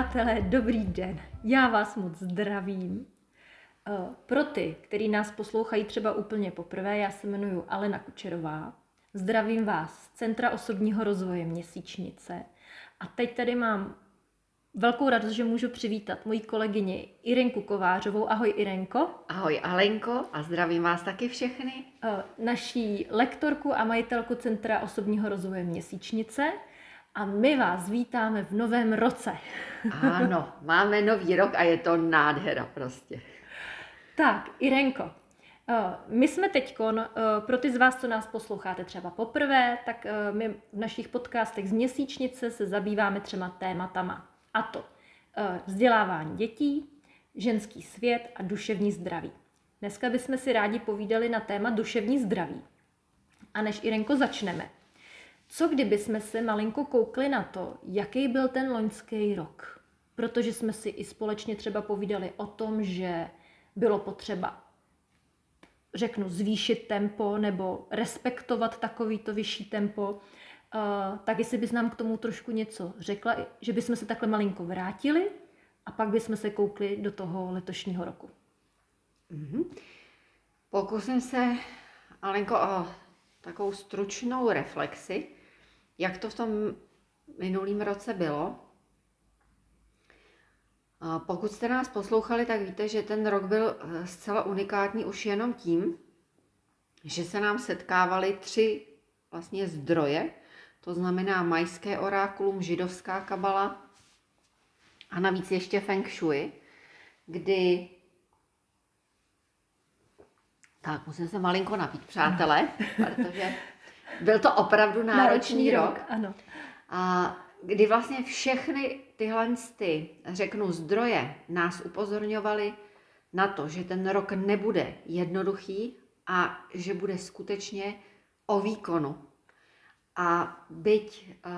Přátelé, dobrý den. Já vás moc zdravím. Eh, Pro ty, kteří nás poslouchají třeba úplně poprvé, já se jmenuji Alena Kučerová. Zdravím vás z Centra osobního rozvoje Měsíčnice. A teď tady mám velkou radost, že můžu přivítat moji kolegyni Irenku Kovářovou. Ahoj Irenko. Ahoj Alenko a zdravím vás taky všechny. Eh, Naší lektorku a majitelku Centra osobního rozvoje Měsíčnice. A my vás vítáme v novém roce. Ano, máme nový rok a je to nádhera prostě. Tak, Irenko, eh, my jsme teď, pro ty z vás, co nás posloucháte třeba poprvé, tak eh, my v našich podcastech z měsíčnice se zabýváme třema tématama. A to eh, vzdělávání dětí, ženský svět a duševní zdraví. Dneska bychom si rádi povídali na téma duševní zdraví. A než Irenko začneme, co kdyby jsme se malinko koukli na to, jaký byl ten loňský rok? Protože jsme si i společně třeba povídali o tom, že bylo potřeba, řeknu, zvýšit tempo nebo respektovat takovýto vyšší tempo. Uh, tak jestli bys nám k tomu trošku něco řekla, že bychom se takhle malinko vrátili a pak bychom se koukli do toho letošního roku. Mhm. Pokusím se, Alenko, o takovou stručnou reflexi, jak to v tom minulém roce bylo. Pokud jste nás poslouchali, tak víte, že ten rok byl eh, zcela unikátní už jenom tím, že se nám setkávaly tři vlastně zdroje, to znamená majské orákulum, židovská kabala a navíc ještě feng shui, kdy tak, musím se malinko napít, přátelé, protože byl to opravdu náročný, rok. Ano. A kdy vlastně všechny tyhle ty, řeknu, zdroje nás upozorňovaly na to, že ten rok nebude jednoduchý a že bude skutečně o výkonu. A byť uh,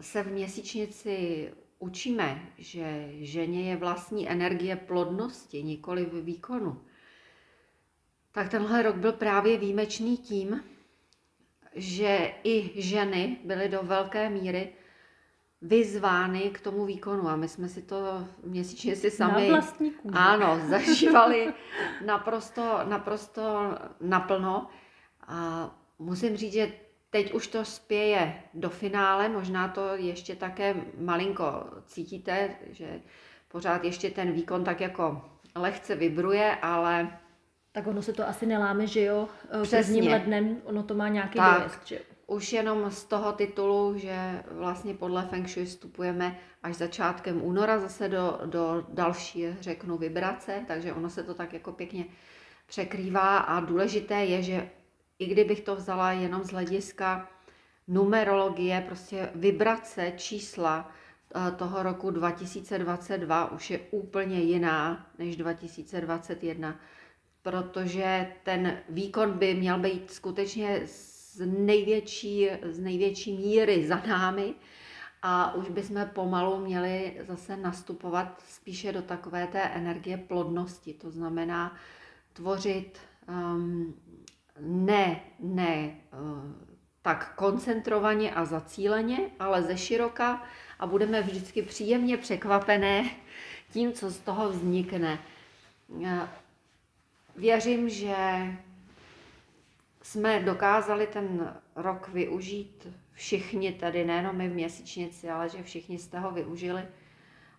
se v měsíčnici učíme, že ženě je vlastní energie plodnosti, nikoli v výkonu, tak tenhle rok byl právě výjimečný tím, že i ženy byly do velké míry vyzvány k tomu výkonu. A my jsme si to měsíčně si sami Na vlastní kůži. ano, zažívali naprosto, naprosto naplno. A musím říct, že teď už to spěje do finále, možná to ještě také malinko cítíte, že pořád ještě ten výkon tak jako lehce vibruje, ale Tak ono se to asi neláme, že jo? Eh, Přesně. Prvním lednem ono to má nějaký Tak. dojezd, že už jenom z toho titulu, že vlastně podle Feng Shui vstupujeme až začátkem února zase do, do další, řeknu, vibrace, takže ono se to tak jako pěkně překrývá a důležité je, že i kdybych to vzala jenom z hlediska numerologie, prostě vibrace, čísla eh, toho roku 2022 už je úplně jiná než 2021, protože ten výkon by měl být skutečně z největší, z největší míry za námi a už bychom pomalu měli zase nastupovat spíše do takové té energie plodnosti, to znamená tvořit um, ne, ne uh, tak koncentrovaně a zacíleně, ale ze široka a budeme vždycky příjemně překvapené tím, co z toho vznikne. Věřím, že jsme dokázali ten rok využít všichni tady, nejenom my v měsíčnici, ale že všichni jste ho využili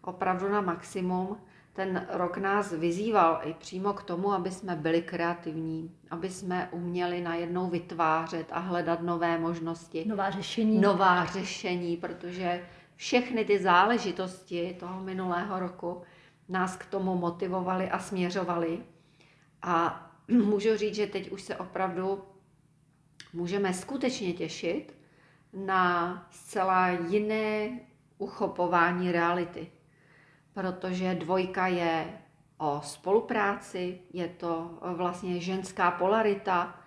opravdu na maximum. Ten rok nás vyzýval i přímo k tomu, aby jsme byli kreativní, aby jsme uměli najednou vytvářet a hledat nové možnosti, Nová řešení. nová řešení, protože všechny ty záležitosti toho minulého roku nás k tomu motivovaly a směřovaly. A můžu říct, že teď už se opravdu můžeme skutečně těšit na zcela jiné uchopování reality. Protože dvojka je o spolupráci, je to vlastně ženská polarita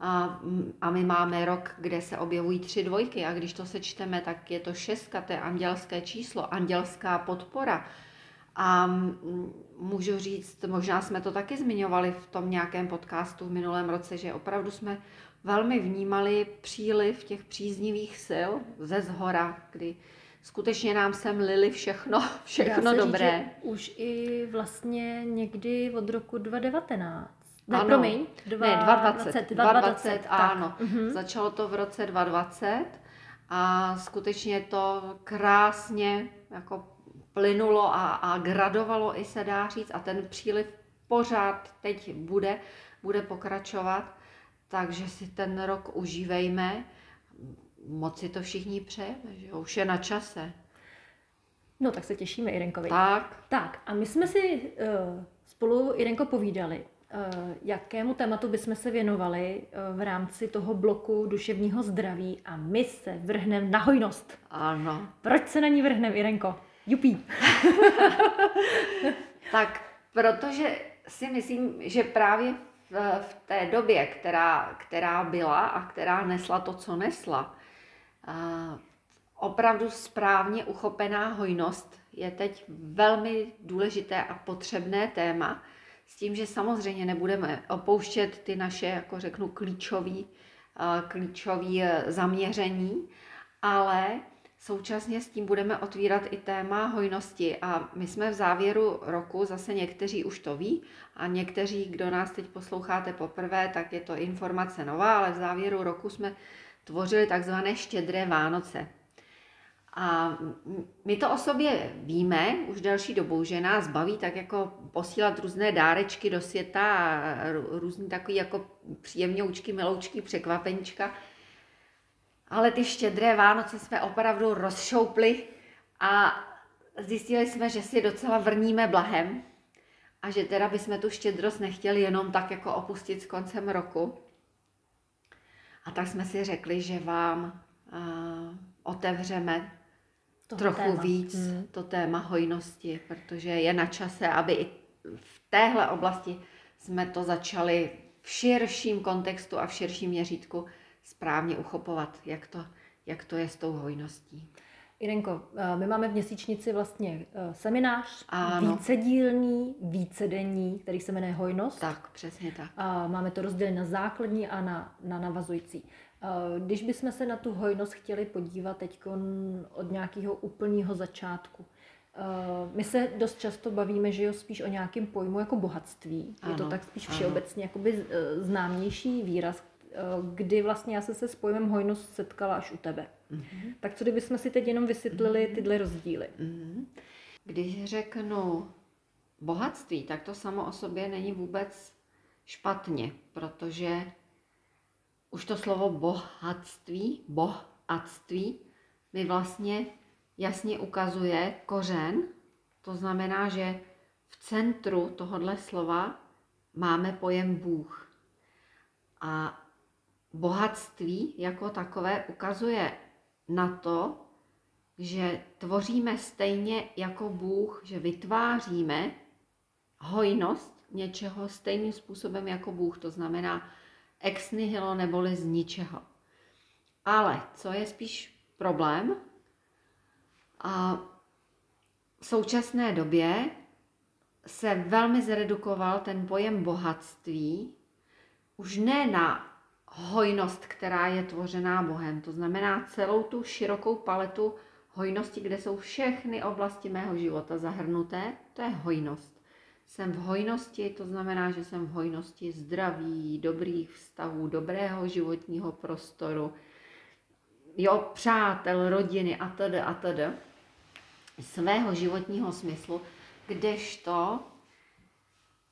a, a my máme rok, kde se objevují tři dvojky a když to sečteme, tak je to šestka, to je andělské číslo, andělská podpora. A mm, můžu říct, možná jsme to taky zmiňovali v tom nějakém podcastu v minulém roce, že opravdu jsme velmi vnímali příliv těch příznivých sil ze zhora, kdy skutečně nám sem lili všechno, Dá všechno se dobré. Říct, že už i vlastně někdy od roku 2019. Ne, Ano. promiň. Ne, 2020. 2020, tak. ano. Mhm. Začalo to v roce 2020 a skutečně to krásně jako plynulo a, a gradovalo i se dá říct a ten příliv pořád teď bude, bude pokračovat, takže si ten rok užívejme. Moc si to všichni přejeme, že už je na čase. No tak se těšíme, Irenkovi. Tak, Tak a my jsme si uh, spolu, Irenko, povídali, uh, jakému tématu bychom se věnovali uh, v rámci toho bloku duševního zdraví a my se vrhneme na hojnost. ano. Proč se na ní vrhneme, Irenko? Jupí. Tak, protože si myslím, že právě v, v té době, která, která byla a která nesla to, co nesla, a opravdu správně uchopená hojnost je teď velmi důležité a potřebné téma, s tím, že samozřejmě nebudeme opouštět ty naše, jako řeknu, klíčový, klíčový e, zaměření, ale Současně s tím budeme otvírat i téma hojnosti a my jsme v závěru roku, zase někteří už to ví a někteří, kdo nás teď posloucháte poprvé, tak je to informace nová, ale v závěru roku jsme tvořili takzvané štědré Vánoce. A my to o sobě víme už delší dobu, že nás baví tak jako posílat různé dárečky do světa a různý takový jako příjemňoučky, miloučky, překvapeníčka. Ale ty štědré Vánoce jsme opravdu rozšoupli a zjistili jsme, že si docela vrníme blahem a že teda bychom tu štědrost nechtěli jenom tak jako opustit s koncem roku. A tak jsme si řekli, že vám uh, otevřeme Toho trochu téma. víc Hmm. to téma hojnosti, protože je na čase, aby i v téhle oblasti jsme to začali v širším kontextu a v širším měřítku správně uchopovat, jak to, jak to je s tou hojností. Irenko, eh, my máme v měsíčnici vlastně eh, seminář, Ano. vícedílný, vícedenní, který se jmenuje Hojnost. Tak, přesně tak. A máme to rozdělené na základní a na, na navazující. Eh, Když bychom se na tu hojnost chtěli podívat teď od nějakého úplného začátku, my se dost často bavíme, že jo, spíš o nějakém pojmu jako bohatství. Je to Ano, tak spíš ano. všeobecně jakoby známější výraz, kdy vlastně já jsem se s pojmem hojnost setkala až u tebe. Mhm. Tak co kdybychom si teď jenom vysvětlili tyhle rozdíly? Mhm. Když řeknu bohatství, tak to samo o sobě není vůbec špatně, protože už to slovo bohatství, bohatství, mi vlastně jasně ukazuje kořen. To znamená, že v centru tohohle slova máme pojem Bůh. A bohatství jako takové ukazuje na to, že tvoříme stejně jako Bůh, že vytváříme hojnost něčeho stejným způsobem jako Bůh, to znamená ex nihilo neboli z ničeho. Ale co je spíš problém, a v současné době se velmi zredukoval ten pojem bohatství už ne na hojnost, která je tvořená Bohem. To znamená celou tu širokou paletu hojnosti, kde jsou všechny oblasti mého života zahrnuté, to je hojnost. Jsem v hojnosti, to znamená, že jsem v hojnosti zdraví, dobrých vztahů, dobrého životního prostoru, jo, přátel, rodiny a td. a svého životního smyslu, kdežto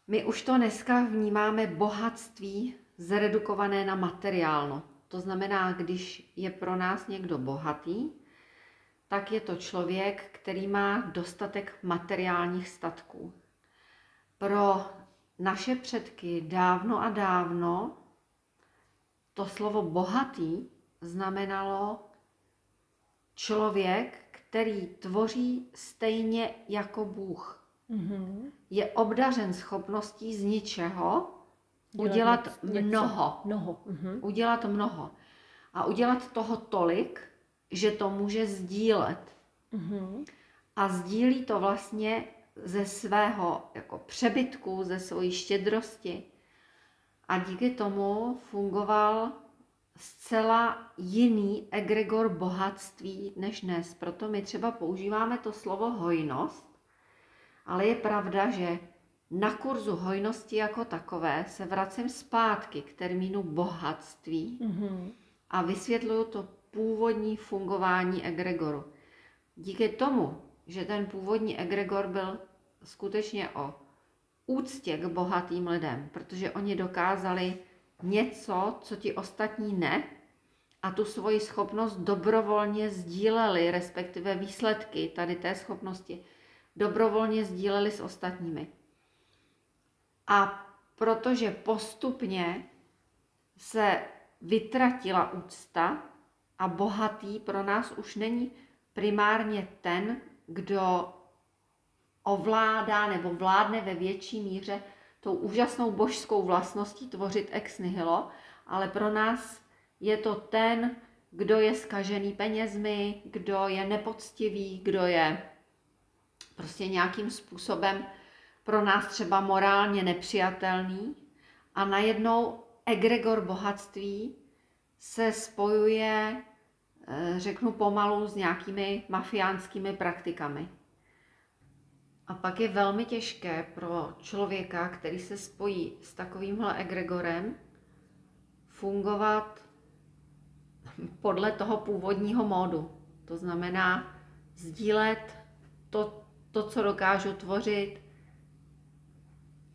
my už to dneska vnímáme bohatství zredukované na materiálno. To znamená, když je pro nás někdo bohatý, tak je to člověk, který má dostatek materiálních statků. Pro naše předky dávno a dávno to slovo bohatý znamenalo člověk, který tvoří stejně jako Bůh. Mm-hmm. Je obdařen schopností z ničeho udělat něco- mnoho. Mnoho. Mm-hmm. Udělat mnoho. A udělat toho tolik, že to může sdílet. Mm-hmm. A sdílí to vlastně ze svého jako přebytku, ze své štědrosti. A díky tomu fungoval zcela jiný egregor bohatství než dnes. Proto my třeba používáme to slovo hojnost, ale je pravda, že na kurzu hojnosti jako takové se vracím zpátky k termínu bohatství mm-hmm. a vysvětluju to původní fungování egregoru. Díky tomu, že ten původní egregor byl skutečně o úctě k bohatým lidem, protože oni dokázali něco, co ti ostatní ne, a tu svoji schopnost dobrovolně sdíleli, respektive výsledky tady té schopnosti, dobrovolně sdíleli s ostatními. A protože postupně se vytratila úcta a bohatý pro nás už není primárně ten, kdo ovládá nebo vládne ve větší míře tou úžasnou božskou vlastností tvořit ex nihilo, ale pro nás je to ten, kdo je skažený penězmi, kdo je nepoctivý, kdo je prostě nějakým způsobem pro nás třeba morálně nepřijatelný a najednou egregor bohatství se spojuje, eh, řeknu pomalu, s nějakými mafiánskými praktikami. A pak je velmi těžké pro člověka, který se spojí s takovýmhle egregorem, fungovat podle toho původního módu. To znamená sdílet to, to co dokážu tvořit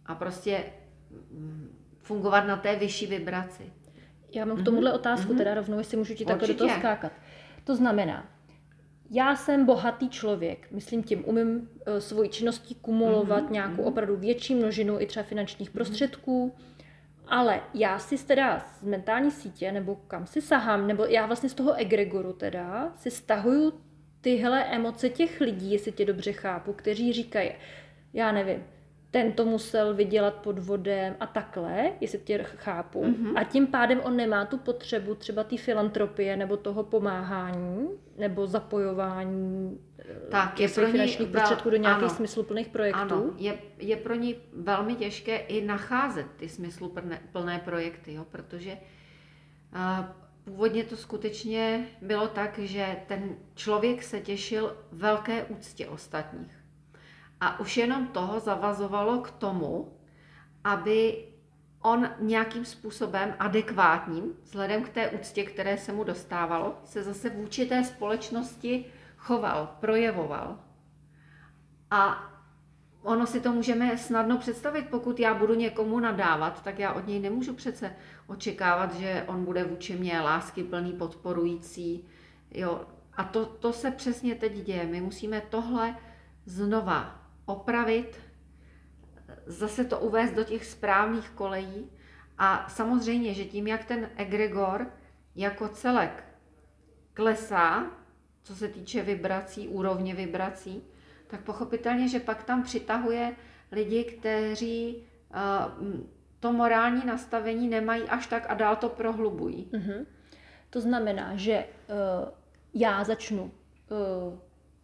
a prostě mm, fungovat na té vyšší vibraci. Já mám k tomuhle otázku, mm-hmm. teda rovnou, jestli můžu ti takhle do toho skákat. To znamená, já jsem bohatý člověk, myslím tím, umím uh, svoji činností kumulovat mm-hmm. nějakou opravdu větší množinu i třeba finančních prostředků, ale já si teda z mentální sítě, nebo kam si sahám, nebo já vlastně z toho egregoru teda si stahuju tyhle emoce těch lidí, jestli tě dobře chápu, kteří říkají, já nevím, ten to musel vydělat pod vodem a takhle, jestli tě chápu. Mm-hmm. A tím pádem on nemá tu potřebu třeba té filantropie nebo toho pomáhání nebo zapojování tak, je pro finančních ní, prostředků do nějakých ano, smysluplných projektů. Ano, je, je pro ní velmi těžké i nacházet ty smysluplné plné projekty, jo, protože uh, původně to skutečně bylo tak, že ten člověk se těšil velké úctě ostatních. A už jenom toho zavazovalo k tomu, aby on nějakým způsobem adekvátním, vzhledem k té úctě, které se mu dostávalo, se zase vůči té společnosti choval, projevoval. A ono si to můžeme snadno představit, pokud já budu někomu nadávat, tak já od něj nemůžu přece očekávat, že on bude vůči mě lásky plný, podporující. Jo. A to, to se přesně teď děje. My musíme tohle znova opravit, zase to uvést do těch správných kolejí a samozřejmě, že tím, jak ten egregor jako celek klesá, co se týče vibrací, úrovně vibrací, tak pochopitelně, že pak tam přitahuje lidi, kteří uh, to morální nastavení nemají až tak a dál to prohlubují. Mm-hmm. To znamená, že uh, já začnu uh,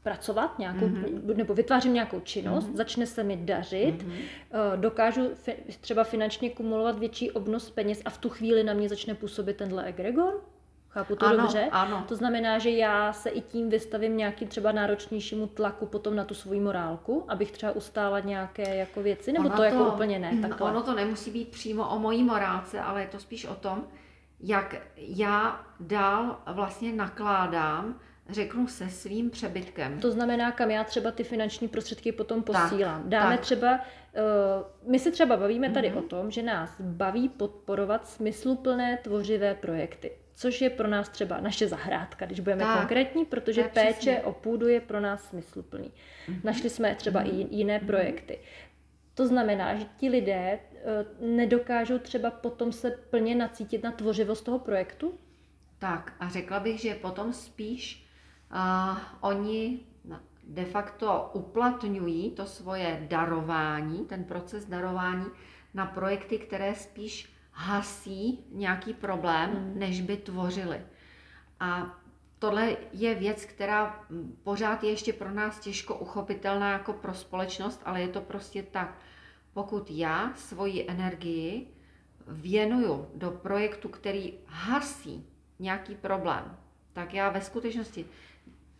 pracovat nějakou, mm-hmm. nebo vytvářím nějakou činnost, mm-hmm. začne se mi dařit, mm-hmm. dokážu fi, třeba finančně kumulovat větší obnos peněz a v tu chvíli na mě začne působit tenhle egregor? Chápu to ano, dobře? Ano. To znamená, že já se i tím vystavím nějakým třeba náročnějšímu tlaku potom na tu svoji morálku, abych třeba ustála nějaké jako věci, nebo ono to, jako úplně ne? Takhle? Ono to nemusí být přímo o mojí morálce, ale je to spíš o tom, jak já dál vlastně nakládám řeknu se svým přebytkem. To znamená, kam já třeba ty finanční prostředky potom posílám. Tak, Dáme tak. třeba, uh, my se třeba bavíme tady mm-hmm. o tom, že nás baví podporovat smysluplné tvořivé projekty. Což je pro nás třeba naše zahrádka, když budeme tak, konkrétní, protože péče přesně. o půdu je pro nás smysluplný. Mm-hmm. Našli jsme třeba mm-hmm. i jiné mm-hmm. projekty. To znamená, že ti lidé uh, nedokážou třeba potom se plně nacítit na tvořivost toho projektu? Tak a řekla bych, že potom spíš uh, oni de facto uplatňují to svoje darování, ten proces darování na projekty, které spíš hasí nějaký problém, mm. než by tvořili. A tohle je věc, která pořád je ještě pro nás těžko uchopitelná jako pro společnost, ale je to prostě tak. Pokud já svoji energii věnuju do projektu, který hasí nějaký problém, tak já ve skutečnosti,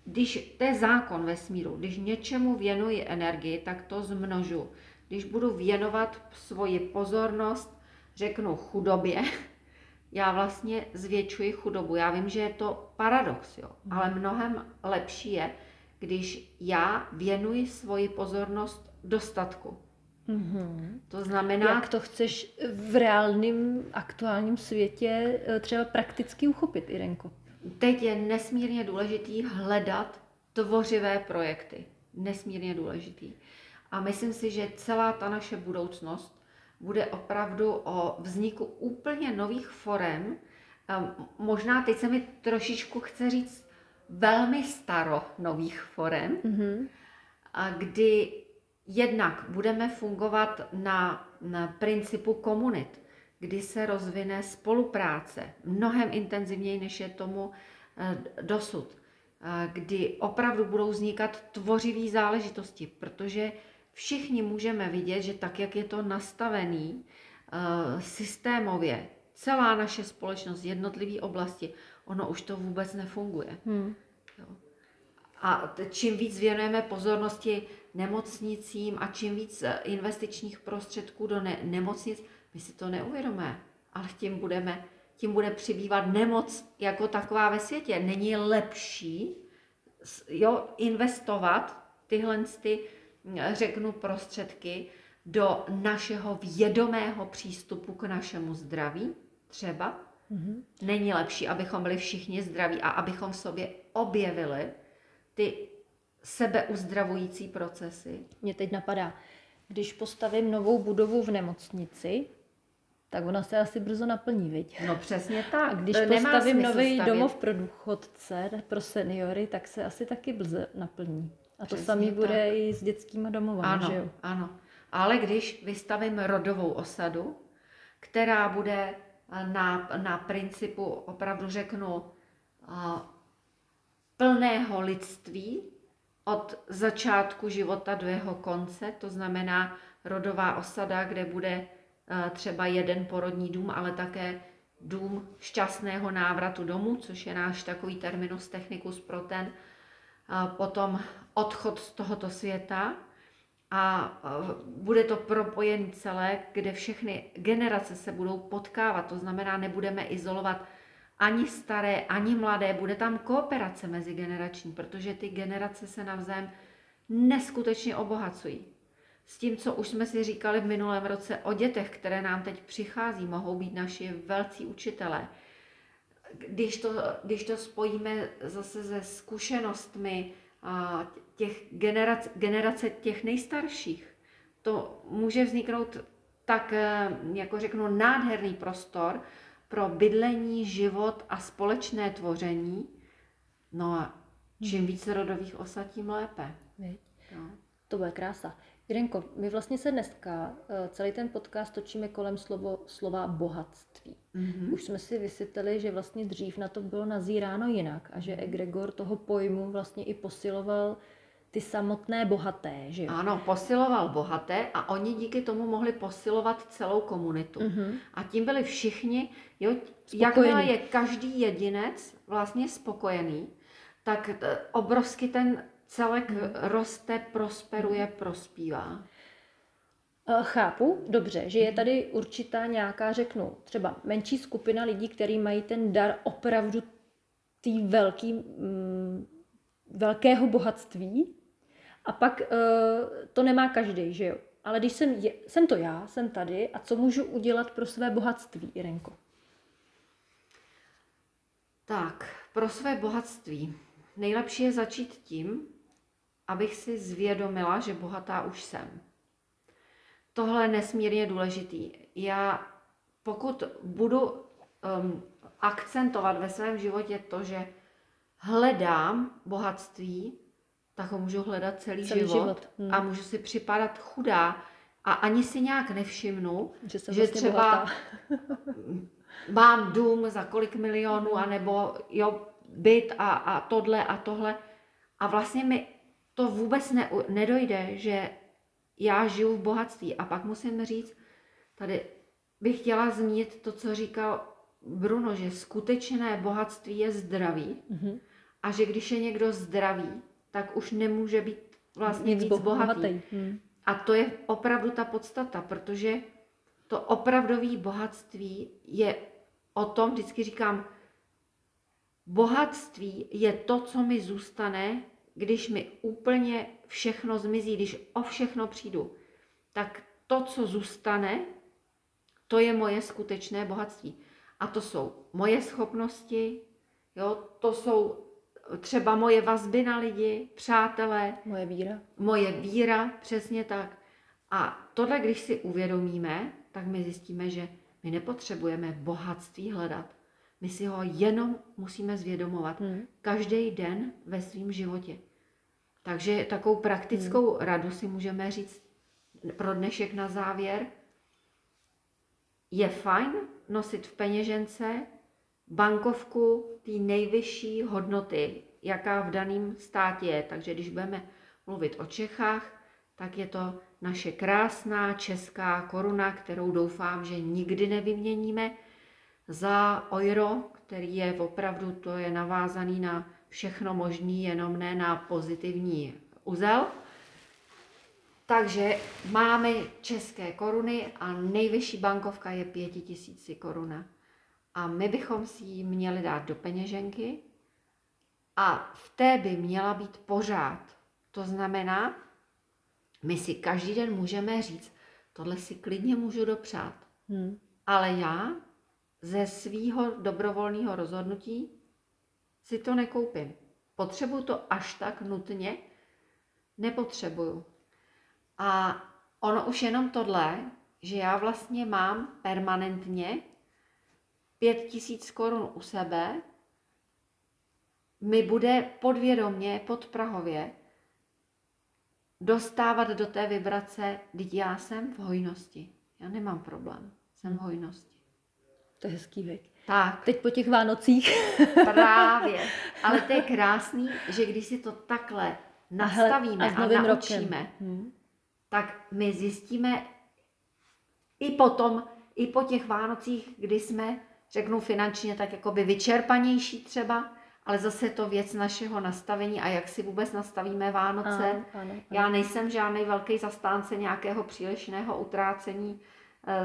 když to je zákon vesmíru, když něčemu věnuji energii, tak to zmnožu. Když budu věnovat svoji pozornost, řeknu chudobě, já vlastně zvětšuji chudobu. Já vím, že je to paradox, jo, ale mnohem lepší je, když já věnuji svoji pozornost dostatku. Mm-hmm. To znamená... Jak to chceš v reálném aktuálním světě eh, třeba prakticky uchopit, Irenko? Teď je nesmírně důležitý hledat tvořivé projekty. Nesmírně důležitý. A myslím si, že celá ta naše budoucnost bude opravdu o vzniku úplně nových forem. Ehm, možná teď se mi trošičku chce říct velmi staro nových forem, mm-hmm. kdy jednak budeme fungovat na, na principu komunit, kdy se rozvine spolupráce mnohem intenzivněji, než je tomu eh, dosud, kdy opravdu budou vznikat tvořivé záležitosti, protože všichni můžeme vidět, že tak, jak je to nastavený uh, systémově, celá naše společnost, jednotlivé oblasti, ono už to vůbec nefunguje. Hmm. Jo. A čím víc věnujeme pozornosti nemocnicím a čím víc eh, investičních prostředků do ne- nemocnic, my si to neuvědomíme, ale tím budeme, tím bude přibývat nemoc jako taková ve světě. Není lepší jo, investovat tyhle ty řeknu, prostředky do našeho vědomého přístupu k našemu zdraví třeba. Mm-hmm. Není lepší, abychom byli všichni zdraví a abychom v sobě objevili ty sebeuzdravující procesy. Mě teď napadá, když postavím novou budovu v nemocnici, tak ona se asi brzo naplní, viď? No přesně tak. A když to postavím nový domov pro důchodce, pro seniory, tak se asi taky brzo naplní. A to samé bude i s dětskými domovami, ano, že jo? Ano, ale když vystavím rodovou osadu, která bude eh, na, na principu, opravdu řeknu, uh, plného lidství od začátku života do jeho konce, to znamená rodová osada, kde bude třeba jeden porodní dům, ale také dům šťastného návratu domů, což je náš takový terminus technicus pro ten, potom odchod z tohoto světa. A bude to propojený celé, kde všechny generace se budou potkávat, to znamená, nebudeme izolovat ani staré, ani mladé, bude tam kooperace mezigenerační, protože ty generace se navzájem neskutečně obohacují. S tím, co už jsme si říkali v minulém roce o dětech, které nám teď přichází, mohou být naši velcí učitelé, když to, když to spojíme zase se zkušenostmi těch generace, generace těch nejstarších, to může vzniknout tak, eh, jako řeknu, nádherný prostor pro bydlení, život a společné tvoření. No a čím hmm. více rodových osad, tím lépe. No. To bude krása. Jirenko, my vlastně se dneska eh, celý ten podcast točíme kolem slovo, slova bohatství. Mm-hmm. Už jsme si vysvětlili, že vlastně dřív na to bylo nazíráno jinak a že egregor toho pojmu vlastně i posiloval ty samotné bohaté, že jo? Ano, posiloval bohaté a oni díky tomu mohli posilovat celou komunitu. Mm-hmm. A tím byli všichni, jo, jakmile je každý jedinec vlastně spokojený, tak obrovsky ten celek roste, prosperuje, prospívá. Eh, chápu, dobře, že je tady určitá nějaká, řeknu, třeba menší skupina lidí, kteří mají ten dar opravdu tý velký, mm, velkého bohatství a pak uh, to nemá každý, že jo. Ale když jsem, je, jsem to já, jsem tady a co můžu udělat pro své bohatství, Irenko? Tak, pro své bohatství. Nejlepší je začít tím, abych si zvědomila, že bohatá už jsem. Tohle je nesmírně důležitý. Já pokud budu um, akcentovat ve svém životě to, že hledám bohatství, tak ho můžu hledat celý, celý život, život. Hmm. a můžu si připadat chudá a ani si nějak nevšimnu, že, že vlastně třeba mám dům za kolik milionů, anebo jo, byt a, a tohle a tohle. A vlastně mi to vůbec ne, nedojde, že já žiju v bohatství. A pak musím říct, tady bych chtěla zmínit to, co říkal Bruno, že skutečné bohatství je zdraví Mhm. a že když je někdo zdravý, tak už nemůže být vlastně Nic víc bo- bohatý. bohatý. Hm. A to je opravdu ta podstata, protože to opravdové bohatství je o tom, vždycky říkám, bohatství je to, co mi zůstane, když mi úplně všechno zmizí, když o všechno přijdu. Tak to, co zůstane, to je moje skutečné bohatství. A to jsou moje schopnosti, jo, to jsou třeba moje vazby na lidi, přátelé, Moje víra. moje víra, přesně tak. A tohle, když si uvědomíme, tak my zjistíme, že my nepotřebujeme bohatství hledat. My si ho jenom musíme zvědomovat Hm. každý den ve svém životě. Takže takovou praktickou Hmm. radu si můžeme říct pro dnešek na závěr. Je fajn nosit v peněžence bankovku té nejvyšší hodnoty, jaká v daném státě je. Takže když budeme mluvit o Čechách, tak je to naše krásná česká koruna, kterou doufám, že nikdy nevyměníme za euro, který je opravdu, to je navázaný na všechno možný, jenom ne na pozitivní uzel. Takže máme české koruny a nejvyšší bankovka je pětitisíci koruna. A my bychom si ji měli dát do peněženky a v té by měla být pořád. To znamená, my si každý den můžeme říct, tohle si klidně můžu dopřát. Hm. Ale já ze svýho dobrovolného rozhodnutí si to nekoupím. Potřebuju to až tak nutně? Nepotřebuju. A ono už jenom tohle, že já vlastně mám permanentně pět tisíc korun u sebe, mi bude podvědomě, podprahově dostávat do té vibrace, teď já jsem v hojnosti. Já nemám problém, jsem v hojnosti. To je hezký, veď. Tak, Teď po těch Vánocích. právě. Ale to je krásný, že když si to takhle nastavíme a a, novým naučíme, rokem. Hm. tak my zjistíme i potom, i po těch Vánocích, kdy jsme, řeknu finančně, tak jakoby vyčerpanější třeba, ale zase je to věc našeho nastavení a jak si vůbec nastavíme Vánoce. Ano, ano, ano. Já nejsem žádný velký zastánce nějakého přílišného utrácení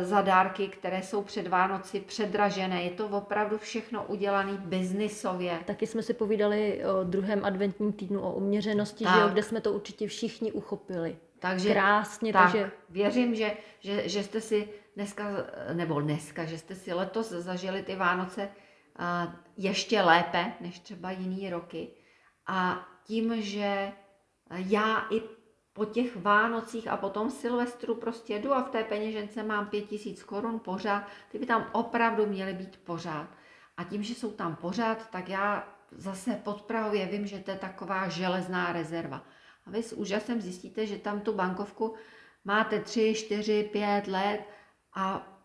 za dárky, které jsou před Vánoci předražené. Je to opravdu všechno udělané biznisově. Taky jsme si povídali o druhém adventním týdnu o uměřenosti, Tak. že jo, kde jsme to určitě všichni uchopili. Takže Krásně, tak, takže věřím, že, že, že jste si dneska, nebo dneska, že jste si letos zažili ty Vánoce a, ještě lépe než třeba jiný roky. A tím, že já i po těch Vánocích a potom Silvestru prostě jdu a v té peněžence mám pět tisíc korun pořád, ty by tam opravdu měly být pořád. A tím, že jsou tam pořád, tak já zase podprahově vím, že to je taková železná rezerva. A vy s úžasem zjistíte, že tam tu bankovku máte 3, 4, 5 let a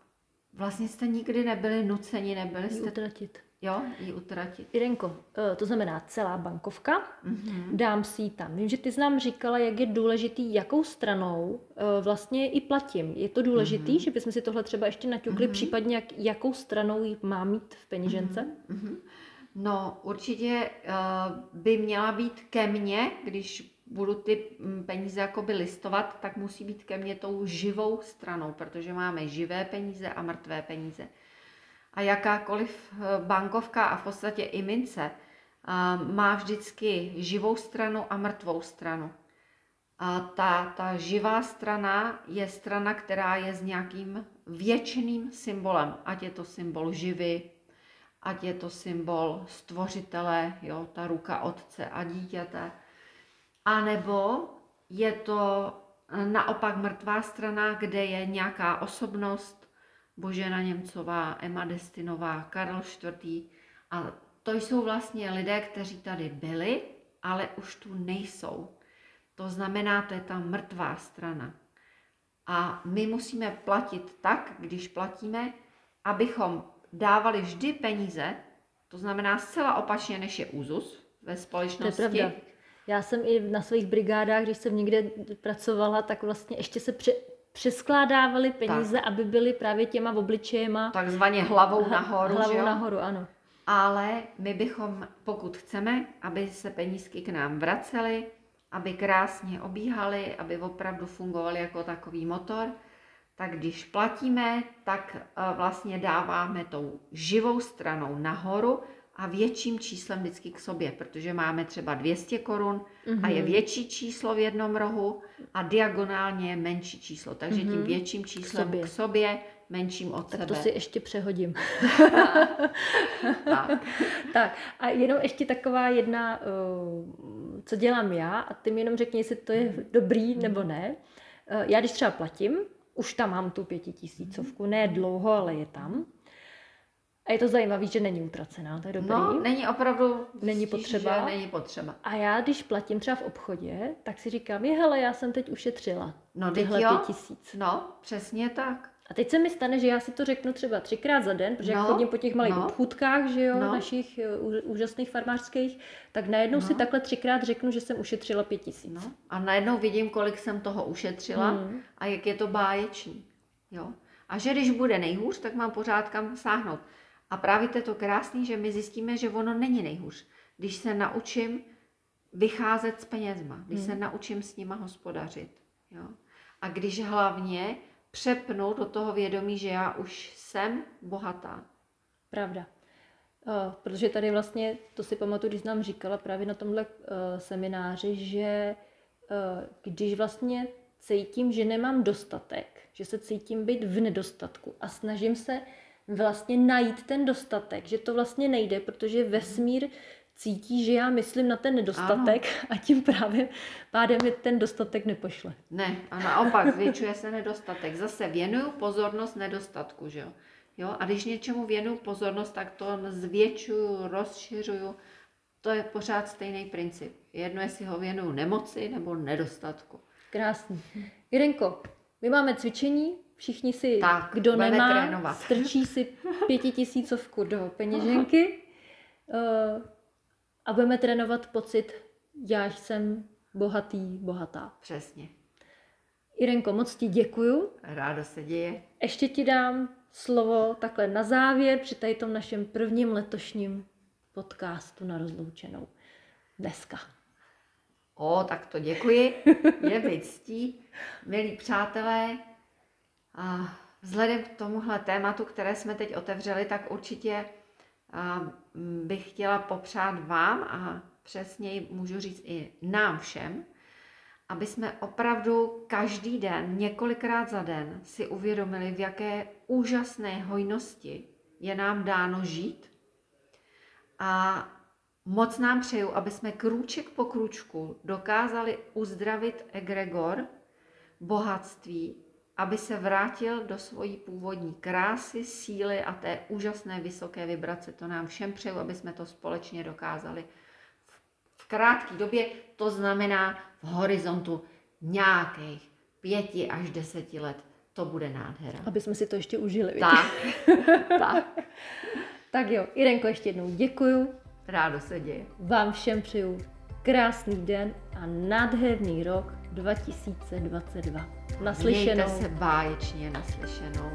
vlastně jste nikdy nebyli nuceni, nebyli jste, utratit. Jo, ji utratit. Irenko, eh, to znamená celá bankovka, Mhm. dám si ji tam. Vím, že ty jsi nám říkala, jak je důležitý, jakou stranou eh, vlastně i platím. Je to důležitý, Mhm. že bychom si tohle třeba ještě naťukli, Mhm. případně jak, jakou stranou ji mám mít v peněžence? Mhm. No, určitě uh, by měla být ke mně, když budu ty mm, peníze jakoby listovat, tak musí být ke mně tou živou stranou, protože máme živé peníze a mrtvé peníze. A jakákoliv eh, bankovka a v podstatě i mince eh, má vždycky živou stranu a mrtvou stranu. A ta, ta živá strana je strana, která je s nějakým věčným symbolem, ať je to symbol živy, ať je to symbol stvořitele, jo, ta ruka otce a dítěte, a nebo je to eh, naopak mrtvá strana, kde je nějaká osobnost, Božena Němcová, Emma Destinová, Karel IV. A to jsou vlastně lidé, kteří tady byli, ale už tu nejsou. To znamená, to je ta mrtvá strana. A my musíme platit tak, když platíme, abychom dávali vždy peníze, to znamená zcela opačně, než je úzus ve To je společnosti. pravda. Já jsem i na svých brigádách, když jsem někde pracovala, tak vlastně ještě se pře- přeskládávali peníze, tak. aby byly právě těma obličejema takzvaně hlavou nahoru, hlavou že jo? nahoru, ano. Ale my bychom, pokud chceme, aby se penízky k nám vracely, aby krásně obíhaly, aby opravdu fungovaly jako takový motor, tak když platíme, tak eh, vlastně dáváme tou živou stranou nahoru a větším číslem vždycky k sobě, protože máme třeba 200 korun mm-hmm. a je Mhm. větší číslo v jednom rohu a diagonálně je menší číslo. Takže mm-hmm. tím Mhm. větším číslem sobě. k sobě, menším od Tak sebe. to si ještě přehodím. tak. tak a jenom ještě taková jedna, uh, co dělám já a ty mi jenom řekni, jestli to je dobrý nebo ne. Uh, já když třeba platím, už tam mám tu pětitisícovku, ne dlouho, ale je tam. A je to zajímavé, že není utracená, to je dobrý. No, není opravdu Není potřeba. Že není potřeba. A já, když platím třeba v obchodě, tak si říkám, je hele, já jsem teď ušetřila No, tyhle jo. pět tisíc. No, přesně tak. A teď se mi stane, že já si to řeknu třeba třikrát za den, protože no, jak chodím po těch malých no. obchůdkách, že jo, No. našich eh, úžasných farmářských, tak najednou No. si takhle třikrát řeknu, že jsem ušetřila pět tisíc. No. A najednou vidím, kolik jsem toho ušetřila Hmm. a jak je to báječný. Jo? A že když bude nejhůř, tak mám pořád kam sáhnout. A právě to je to krásný, že my zjistíme, že ono není nejhůř. Když se naučím vycházet s penězma, když se Hmm. naučím s nima hospodařit. Jo? A když hlavně přepnu do toho vědomí, že já už jsem bohatá. Pravda. Uh, protože tady vlastně, to si pamatuju, když nám říkala právě na tomhle uh, semináři, že uh, když vlastně cítím, že nemám dostatek, že se cítím být v nedostatku a snažím se vlastně najít ten dostatek, že to vlastně nejde, protože vesmír cítí, že já myslím na ten nedostatek a tím právě pádem mi ten dostatek nepošle. Ne, a naopak zvětšuje se nedostatek. Zase věnuju pozornost nedostatku, že jo? jo? A když něčemu věnuju pozornost, tak to zvětšuju, rozšiřuju. To je pořád stejný princip. Jedno, jestli ho věnuju nemoci nebo nedostatku. Krásný. Jirenko, my máme cvičení, všichni si, Tak, kdo nemá, trénovat. strčí si pětitisícovku do peněženky uh, a budeme trénovat pocit, já jsem bohatý, bohatá. Přesně. Irenko, moc ti děkuju. Rádo se děje. Ještě ti dám slovo takhle na závěr při tady tom našem prvním letošním podcastu na rozloučenou. Dneska. O, tak to děkuji. Je mi ctí. Milí přátelé, vzhledem k tomuhle tématu, které jsme teď otevřeli, tak určitě bych chtěla popřát vám a přesněji můžu říct i nám všem, aby jsme opravdu každý den, několikrát za den, si uvědomili, v jaké úžasné hojnosti je nám dáno žít. A moc nám přeju, aby jsme krůček po krůčku dokázali uzdravit egregor, bohatství, aby se vrátil do svojí původní krásy, síly a té úžasné vysoké vibrace. To nám všem přeju, aby jsme to společně dokázali v- krátké době, to znamená v horizontu nějakých pěti až deseti let. To bude nádhera. Aby jsme si to ještě užili. Tak, tak, tak jo, Irenko, ještě jednou děkuju. rádo se děje. Vám všem přeju krásný den a nádherný rok 2022. Naslyšenou. Mějte se báječně naslyšenou.